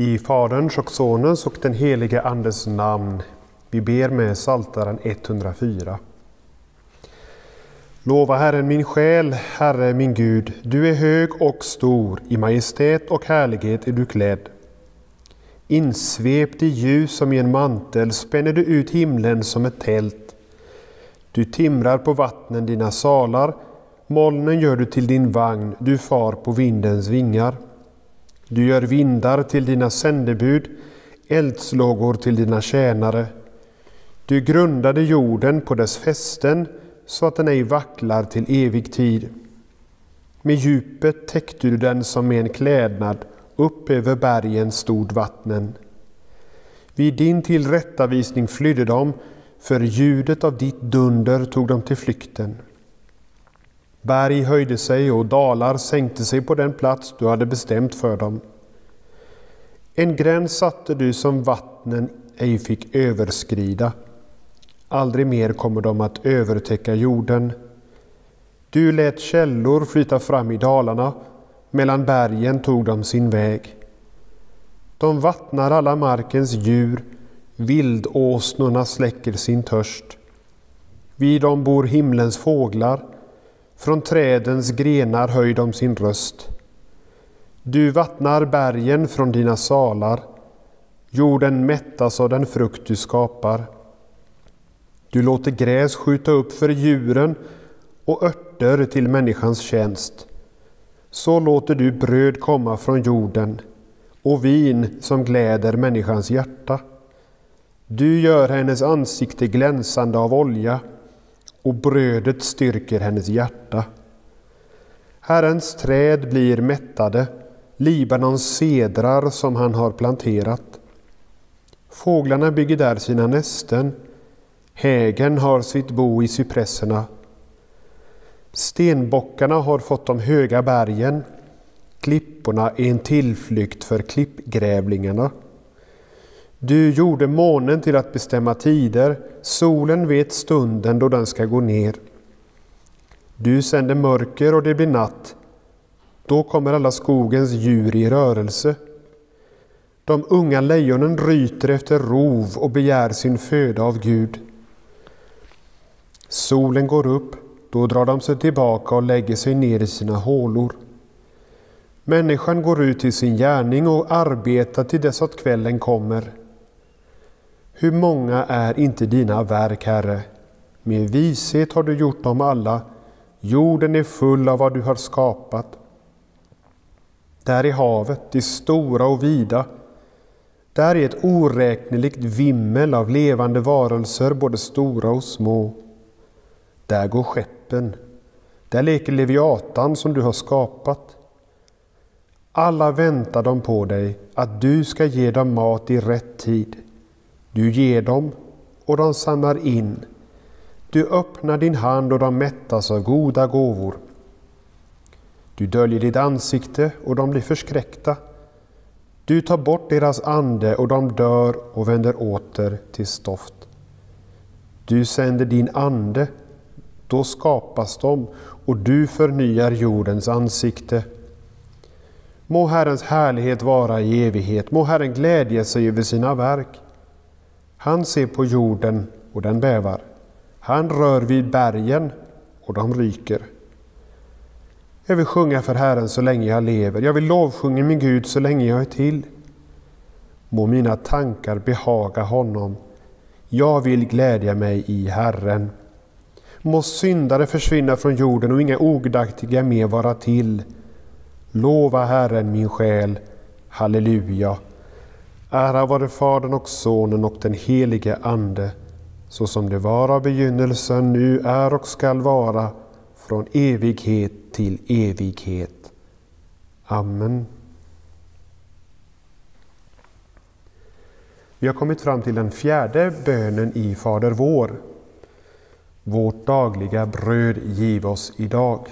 I Faderns och Sonens och den helige Andes namn. Vi ber med Psaltaren 104. Lova Herren min själ, Herre min Gud, du är hög och stor, i majestät och härlighet är du klädd. Insvept i ljus som i en mantel spänner du ut himlen som ett tält. Du timrar på vattnen dina salar, molnen gör du till din vagn, du far på vindens vingar. Du gör vindar till dina sändebud, eldslågor till dina tjänare. Du grundade jorden på dess fästen så att den ej vacklar till evig tid. Med djupet täckte du den som med en klädnad, upp över bergen stod vattnen. Vid din tillrättavisning flydde de, för ljudet av ditt dunder tog dem till flykten. Berg höjde sig och dalar sänkte sig på den plats du hade bestämt för dem. En gräns satte du som vattnen ej fick överskrida. Aldrig mer kommer de att övertäcka jorden. Du lät källor flyta fram i dalarna, mellan bergen tog de sin väg. De vattnar alla markens djur, vildåsnorna släcker sin törst. Vid dem bor himlens fåglar, från trädens grenar höj de sin röst. Du vattnar bergen från dina salar, jorden mättas av den frukt du skapar. Du låter gräs skjuta upp för djuren och örter till människans tjänst. Så låter du bröd komma från jorden och vin som gläder människans hjärta. Du gör hennes ansikte glänsande av olja och brödet styrker hennes hjärta. Herrens träd blir mättade, Libanons sedrar som han har planterat. Fåglarna bygger där sina nästen, hägen har sitt bo i cypresserna. Stenbockarna har fått de höga bergen, klipporna är en tillflykt för klippgrävlingarna. Du gjorde månen till att bestämma tider, solen vet stunden då den ska gå ner. Du sänder mörker och det blir natt. Då kommer alla skogens djur i rörelse. De unga lejonen ryter efter rov och begär sin föda av Gud. Solen går upp, då drar de sig tillbaka och lägger sig ner i sina hålor. Människan går ut till sin gärning och arbetar till dess att kvällen kommer. Hur många är inte dina verk, Herre? Med vishet har du gjort dem alla. Jorden är full av vad du har skapat. Där är havet, det stora och vida. Där är ett oräkneligt vimmel av levande varelser, både stora och små. Där går skeppen. Där leker Leviatan som du har skapat. Alla väntar de på dig, att du ska ge dem mat i rätt tid. Du ger dem och de samlar in. Du öppnar din hand och de mättas av goda gåvor. Du döljer ditt ansikte och de blir förskräckta. Du tar bort deras ande och de dör och vänder åter till stoft. Du sänder din ande, då skapas de och du förnyar jordens ansikte. Må Herrens härlighet vara i evighet, må Herren glädja sig över sina verk. Han ser på jorden och den bävar. Han rör vid bergen och de ryker. Jag vill sjunga för Herren så länge jag lever. Jag vill lovsjunga min Gud så länge jag är till. Må mina tankar behaga honom. Jag vill glädja mig i Herren. Må syndare försvinna från jorden och inga ogudaktiga mer vara till. Lova Herren min själ. Halleluja. Ära vare Fadern och Sonen och den helige Ande, så som det var av begynnelsen, nu är och skall vara, från evighet till evighet. Amen. Vi har kommit fram till den fjärde bönen i Fader vår. Vårt dagliga bröd giv oss idag.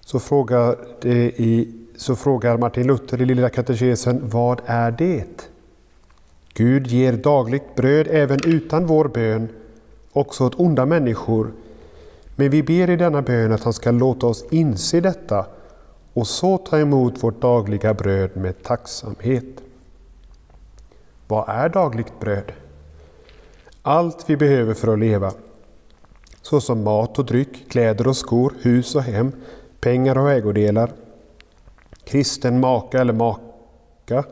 Så frågar, det i, så frågar Martin Luther i Lilla katekesen, vad är det? Gud ger dagligt bröd även utan vår bön, också åt onda människor. Men vi ber i denna bön att han ska låta oss inse detta och så ta emot vårt dagliga bröd med tacksamhet. Vad är dagligt bröd? Allt vi behöver för att leva, såsom mat och dryck, kläder och skor, hus och hem, pengar och ägodelar, kristen maka eller maka,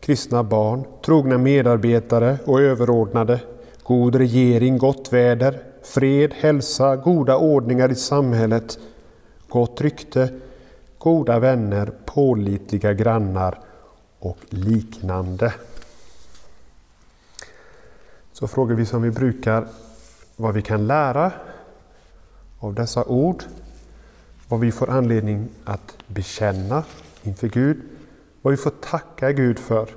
kristna barn, trogna medarbetare och överordnade, god regering, gott väder, fred, hälsa, goda ordningar i samhället, gott rykte, goda vänner, pålitliga grannar och liknande. Så frågar vi som vi brukar vad vi kan lära av dessa ord, vad vi får anledning att bekänna inför Gud, vad vi får tacka Gud för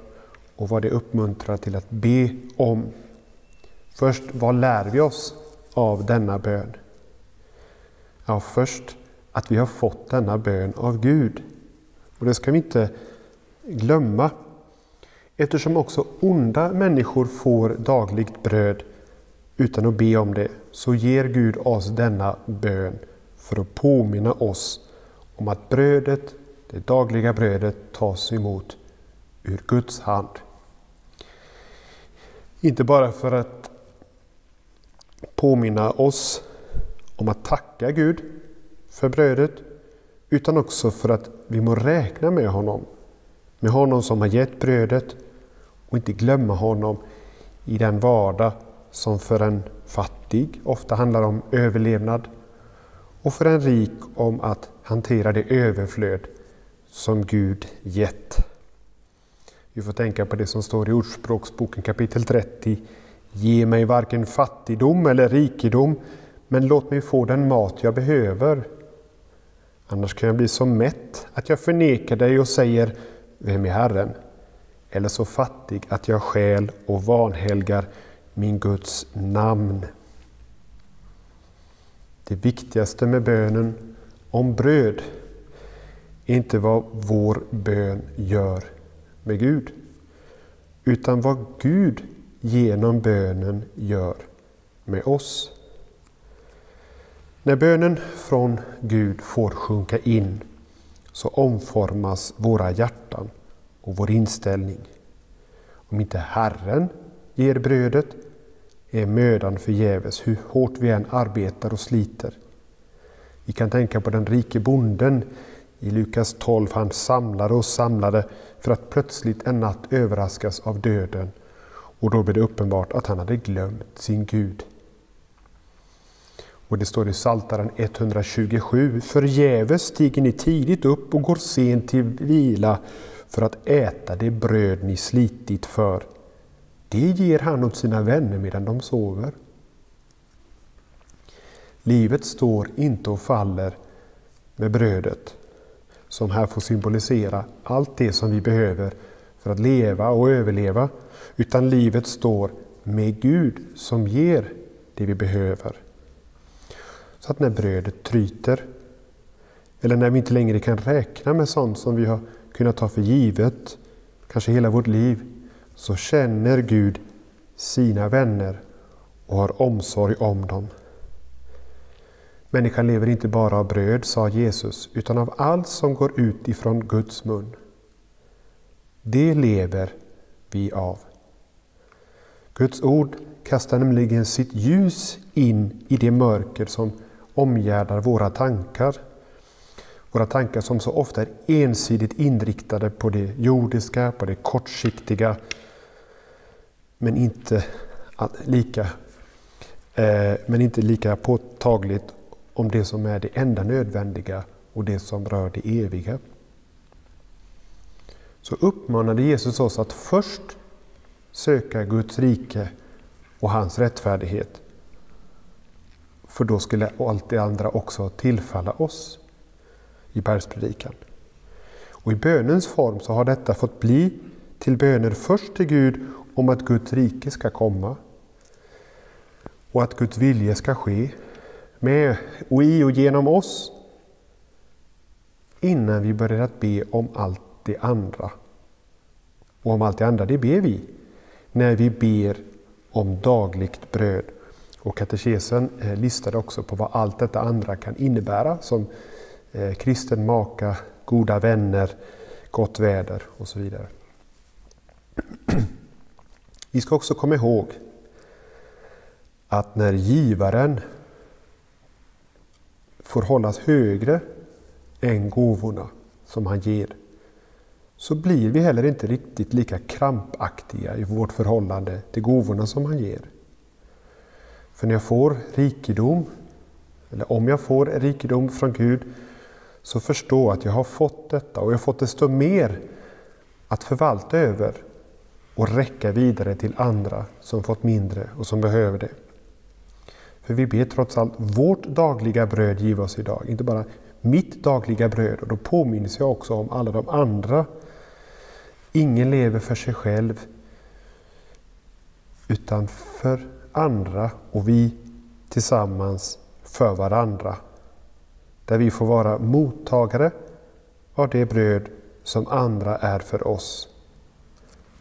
och vad det uppmuntrar till att be om. Först, vad lär vi oss av denna bön? Ja, först att vi har fått denna bön av Gud. Och det ska vi inte glömma. Eftersom också onda människor får dagligt bröd utan att be om det, så ger Gud oss denna bön för att påminna oss om att brödet, det dagliga brödet, tas emot ur Guds hand. Inte bara för att påminna oss om att tacka Gud för brödet, utan också för att vi må räkna med honom. Med honom som har gett brödet och inte glömma honom i den vardag som för en fattig ofta handlar om överlevnad och för en rik om att hantera det överflöd som Gud gett. Vi får tänka på det som står i Ordspråksboken kapitel 30. Ge mig varken fattigdom eller rikedom, men låt mig få den mat jag behöver. Annars kan jag bli så mätt att jag förnekar dig och säger Vem är Herren? Eller så fattig att jag skäl och vanhelgar min Guds namn. Det viktigaste med bönen om bröd inte vad vår bön gör med Gud, utan vad Gud genom bönen gör med oss. När bönen från Gud får sjunka in så omformas våra hjärtan och vår inställning. Om inte Herren ger brödet är mödan förgäves hur hårt vi än arbetar och sliter. Vi kan tänka på den rike bonden i Lukas 12. Han samlade och samlade för att plötsligt en natt överraskas av döden och då blev det uppenbart att han hade glömt sin Gud. Och det står i Psaltaren 127. Förgäves stiger ni tidigt upp och går sent till vila för att äta det bröd ni slitit för. Det ger han åt sina vänner medan de sover. Livet står inte och faller med brödet, som här får symbolisera allt det som vi behöver för att leva och överleva, utan livet står med Gud som ger det vi behöver. Så att när brödet tryter, eller när vi inte längre kan räkna med sånt som vi har kunnat ta för givet, kanske hela vårt liv, så känner Gud sina vänner och har omsorg om dem. Människan lever inte bara av bröd, sa Jesus, utan av allt som går ut ifrån Guds mun. Det lever vi av. Guds ord kastar nämligen sitt ljus in i det mörker som omgärdar våra tankar. Våra tankar som så ofta är ensidigt inriktade på det jordiska, på det kortsiktiga, men inte lika, eh, men inte lika påtagligt om det som är det enda nödvändiga och det som rör det eviga. Så uppmanade Jesus oss att först söka Guds rike och hans rättfärdighet. För då skulle allt det andra också tillfalla oss i bergspredikan. Och i bönens form så har detta fått bli till böner först till Gud om att Guds rike ska komma och att Guds vilja ska ske med och i och genom oss innan vi börjar att be om allt det andra. Och om allt det andra, det ber vi när vi ber om dagligt bröd. Och katekesen eh, listade också på vad allt detta andra kan innebära som eh, kristen maka, goda vänner, gott väder och så vidare. Vi ska också komma ihåg att när givaren får hållas högre än gåvorna som han ger, så blir vi heller inte riktigt lika krampaktiga i vårt förhållande till gåvorna som han ger. För när jag får rikedom, eller om jag får rikedom från Gud, så förstå att jag har fått detta och jag har fått desto mer att förvalta över och räcka vidare till andra som fått mindre och som behöver det. För vi ber trots allt vårt dagliga bröd giv oss idag, inte bara mitt dagliga bröd. Och då påminns jag också om alla de andra. Ingen lever för sig själv utan för andra och vi tillsammans för varandra. Där vi får vara mottagare av det bröd som andra är för oss.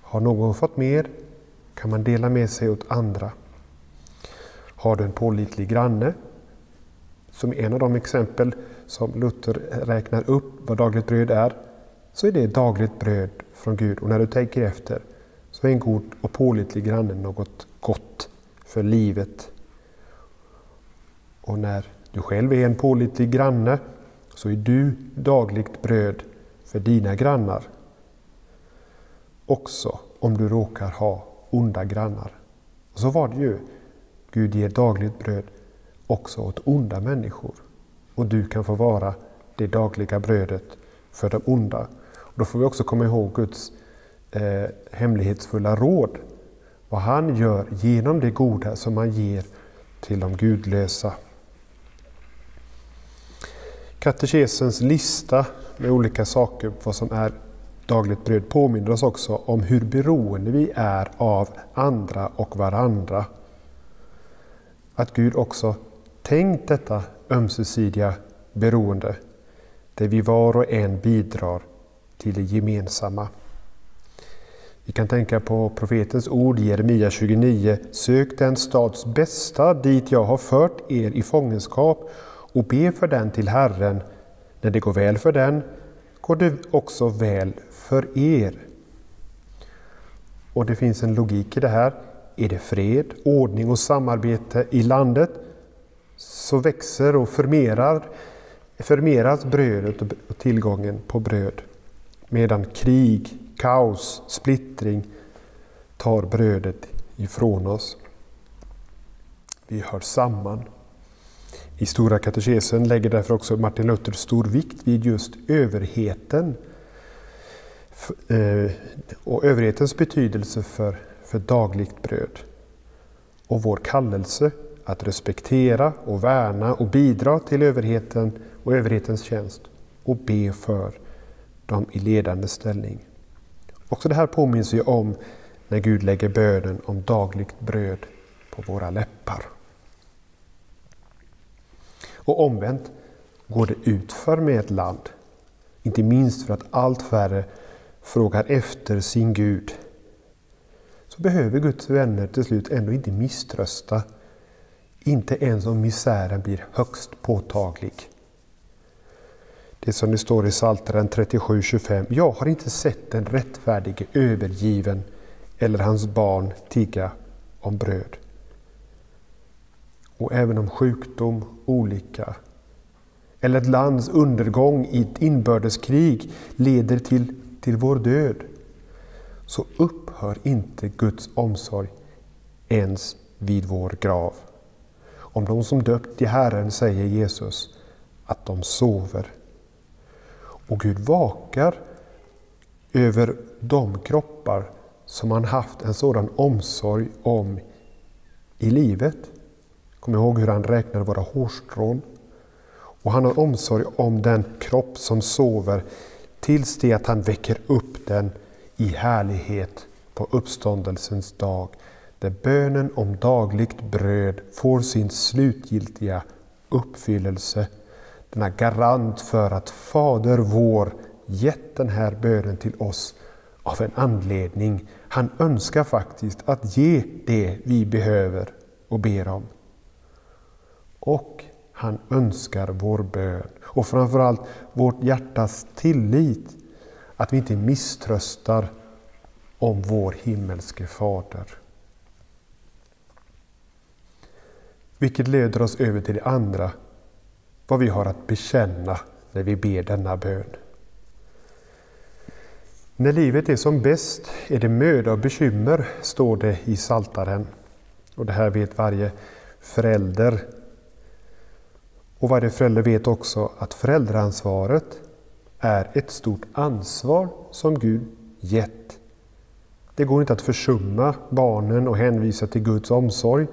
Har någon fått mer kan man dela med sig åt andra. Har du en pålitlig granne, som är en av de exempel som Luther räknar upp vad dagligt bröd är, så är det dagligt bröd från Gud. Och när du tänker efter så är en god och pålitlig granne något gott för livet. Och när du själv är en pålitlig granne så är du dagligt bröd för dina grannar. Också om du råkar ha onda grannar. Och så var det ju. Gud ger dagligt bröd också åt onda människor. Och du kan få vara det dagliga brödet för de onda. Och då får vi också komma ihåg Guds eh, hemlighetsfulla råd. Vad han gör genom det goda som han ger till de gudlösa. Katekesens lista med olika saker, vad som är dagligt bröd, påminner oss också om hur beroende vi är av andra och varandra. Att Gud också tänkt detta ömsesidiga beroende, där vi var och en bidrar till det gemensamma. Vi kan tänka på profetens ord i Jeremia 29. Sök den stads bästa dit jag har fört er i fångenskap och be för den till Herren. När det går väl för den går det också väl för er. Och det finns en logik i det här. Är det fred, ordning och samarbete i landet så växer och förmerar, förmeras brödet och tillgången på bröd. Medan krig, kaos, splittring tar brödet ifrån oss. Vi hör samman. I Stora katekesen lägger därför också Martin Luther stor vikt vid just överheten eh, och överhetens betydelse för, för dagligt bröd. Och vår kallelse att respektera och värna och bidra till överheten och överhetens tjänst och be för dem i ledande ställning. Också det här påminns vi om när Gud lägger bönen om dagligt bröd på våra läppar. Och omvänt går det utför med ett land, inte minst för att allt färre frågar efter sin Gud. Behöver Guds vänner till slut ändå inte misströsta inte ens om misären blir högst påtaglig. Det som det står i Psaltaren 37.25. Jag har inte sett den rättfärdige övergiven eller hans barn tigga om bröd. Och även om sjukdom, olycka eller ett lands undergång i ett inbördeskrig leder till, till vår död, så upphör inte Guds omsorg ens vid vår grav. Om de som döpt till Herren säger Jesus att de sover. Och Gud vakar över de kroppar som han haft en sådan omsorg om i livet. Kom ihåg hur han räknar våra hårstrån. Och han har omsorg om den kropp som sover tills det att han väcker upp den i härlighet på uppståndelsens dag där bönen om dagligt bröd får sin slutgiltiga uppfyllelse. Denna garant för att Fader vår gett den här bönen till oss av en anledning. Han önskar faktiskt att ge det vi behöver och ber om. Och Han önskar vår bön och framförallt vårt hjärtas tillit. Att vi inte misströstar om vår himmelske Fader. Vilket leder oss över till det andra, vad vi har att bekänna när vi ber denna bön. När livet är som bäst är det möda och bekymmer, står det i Saltaren. Och det här vet varje förälder. Och varje förälder vet också att föräldraansvaret är ett stort ansvar som Gud gett. Det går inte att försumma barnen och hänvisa till Guds omsorg.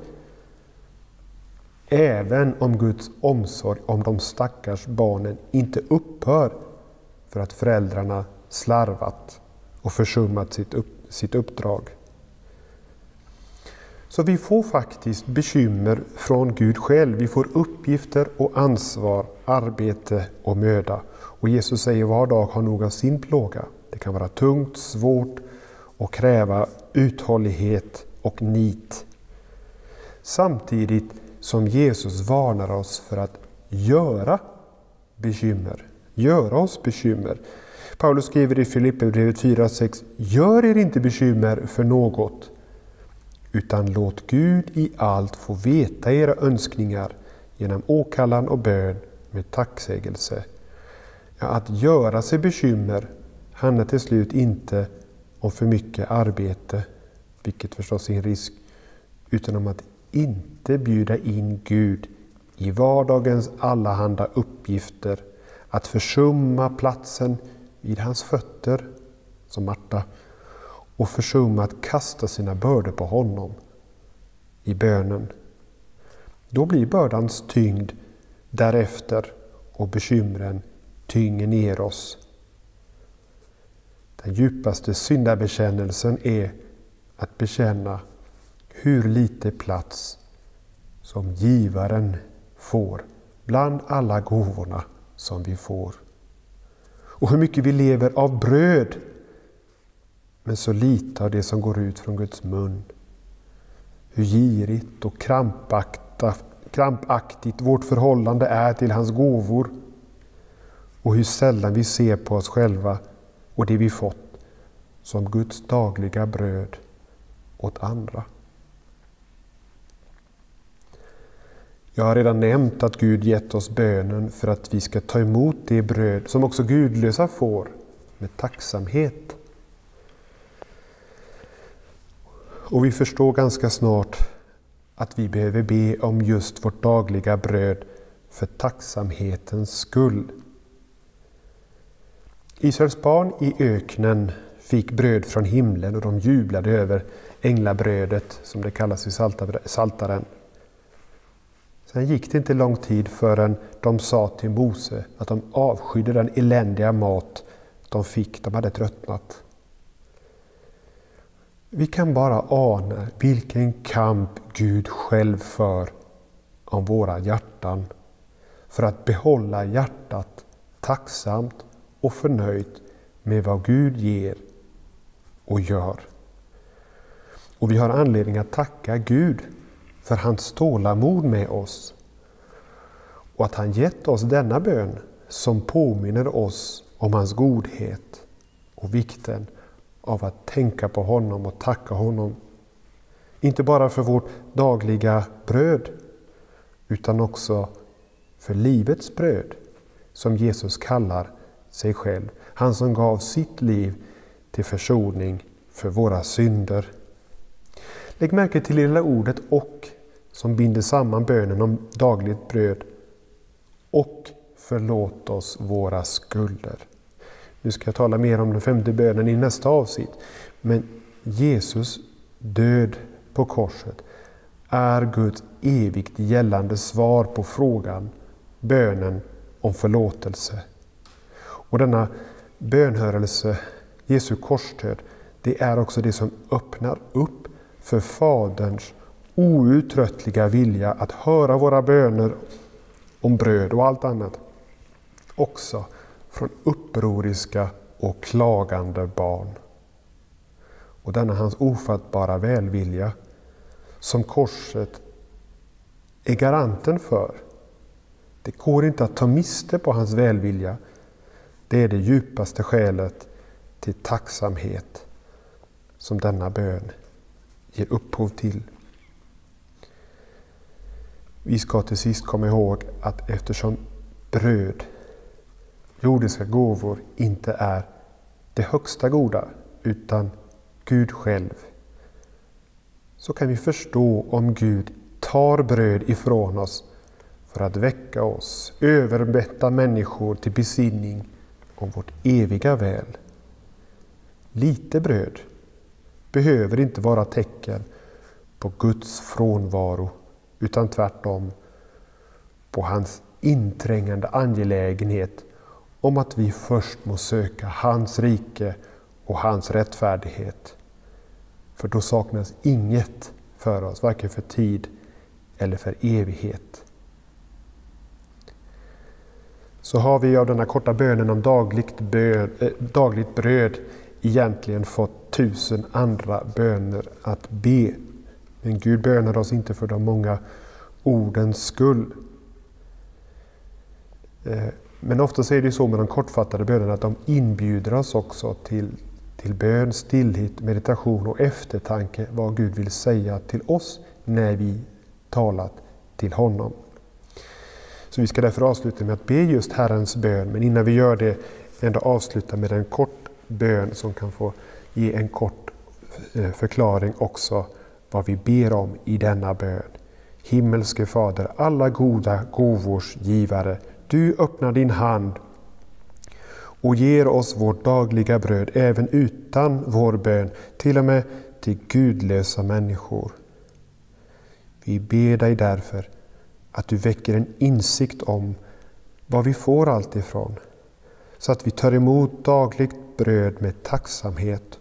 Även om Guds omsorg om de stackars barnen inte upphör för att föräldrarna slarvat och försummat sitt, upp, sitt uppdrag. Så vi får faktiskt bekymmer från Gud själv. Vi får uppgifter och ansvar, arbete och möda. Och Jesus säger var dag har nog av sin plåga. Det kan vara tungt, svårt och kräva uthållighet och nit. Samtidigt som Jesus varnar oss för att göra bekymmer. Göra oss bekymmer. Paulus skriver i Filipperbrevet 4.6 Gör er inte bekymmer för något, utan låt Gud i allt få veta era önskningar genom åkallan och bön med tacksägelse. Ja, att göra sig bekymmer handlar till slut inte om för mycket arbete, vilket förstås är en risk, utan om att inte bjuda in Gud i vardagens allehanda uppgifter, att försumma platsen vid hans fötter, som Marta, och försumma att kasta sina bördor på honom i bönen. Då blir bördans tyngd därefter och bekymren tynger ner oss. Den djupaste syndabekännelsen är att bekänna hur lite plats som givaren får bland alla gåvorna som vi får. Och hur mycket vi lever av bröd, men så lite av det som går ut från Guds mun. Hur girigt och krampaktigt vårt förhållande är till hans gåvor och hur sällan vi ser på oss själva och det vi fått som Guds dagliga bröd åt andra. Jag har redan nämnt att Gud gett oss bönen för att vi ska ta emot det bröd som också gudlösa får med tacksamhet. Och vi förstår ganska snart att vi behöver be om just vårt dagliga bröd för tacksamhetens skull. Israels barn i öknen fick bröd från himlen och de jublade över änglabrödet som det kallas i Saltaren. Sen gick det inte lång tid förrän de sa till Mose att de avskydde den eländiga mat de fick. De hade tröttnat. Vi kan bara ana vilken kamp Gud själv för om våra hjärtan för att behålla hjärtat tacksamt och förnöjt med vad Gud ger och gör. Och vi har anledning att tacka Gud för hans tålamod med oss och att han gett oss denna bön som påminner oss om hans godhet och vikten av att tänka på honom och tacka honom. Inte bara för vårt dagliga bröd utan också för livets bröd som Jesus kallar sig själv. Han som gav sitt liv till försoning för våra synder. Lägg märke till det lilla ordet och som binder samman bönen om dagligt bröd och förlåt oss våra skulder. Nu ska jag tala mer om den femte bönen i nästa avsnitt. Men Jesus död på korset är Guds evigt gällande svar på frågan, bönen om förlåtelse. Och denna bönhörelse, Jesu korsdöd, det är också det som öppnar upp för Faderns outtröttliga vilja att höra våra böner om bröd och allt annat. Också från upproriska och klagande barn. Och denna hans ofattbara välvilja som korset är garanten för Det går inte att ta miste på hans välvilja. Det är det djupaste skälet till tacksamhet som denna bön ger upphov till. Vi ska till sist komma ihåg att eftersom bröd, jordiska gåvor, inte är det högsta goda utan Gud själv, så kan vi förstå om Gud tar bröd ifrån oss för att väcka oss, övermätta människor till besinning om vårt eviga väl. Lite bröd behöver inte vara tecken på Guds frånvaro utan tvärtom på hans inträngande angelägenhet om att vi först må söka hans rike och hans rättfärdighet. För då saknas inget för oss, varken för tid eller för evighet. Så har vi av denna korta bönen om dagligt, bön, äh, dagligt bröd egentligen fått tusen andra böner att be. Men Gud bönar oss inte för de många ordens skull. Eh, men ofta är det så med de kortfattade bönerna att de inbjuder oss också till, till bön, stillhet, meditation och eftertanke vad Gud vill säga till oss när vi talat till honom. Så vi ska därför avsluta med att be just Herrens bön, men innan vi gör det ändå avsluta med en kort bön som kan få ge en kort eh, förklaring också vad vi ber om i denna bön. Himmelske Fader, alla goda gåvors givare, du öppnar din hand och ger oss vårt dagliga bröd även utan vår bön, till och med till gudlösa människor. Vi ber dig därför att du väcker en insikt om var vi får allt ifrån, så att vi tar emot dagligt bröd med tacksamhet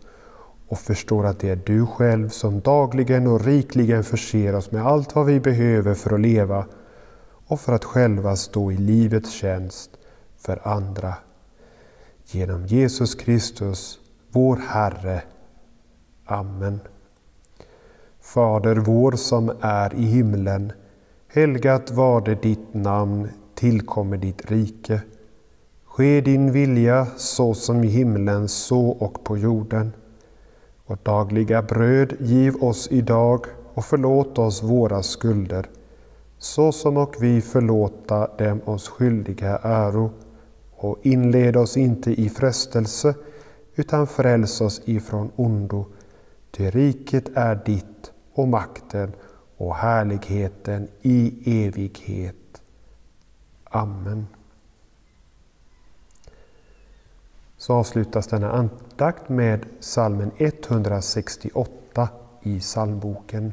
och förstår att det är du själv som dagligen och rikligen förser oss med allt vad vi behöver för att leva och för att själva stå i livets tjänst för andra. Genom Jesus Kristus, vår Herre. Amen. Fader vår som är i himlen. Helgat var det ditt namn, tillkommer ditt rike. Ske din vilja så som i himlen så och på jorden. Vårt dagliga bröd giv oss idag och förlåt oss våra skulder så som och vi förlåta dem oss skyldiga äro och inled oss inte i frestelse utan fräls oss ifrån ondo. Ty riket är ditt och makten och härligheten i evighet. Amen. Så avslutas denna andakt med salmen 168 i psalmboken.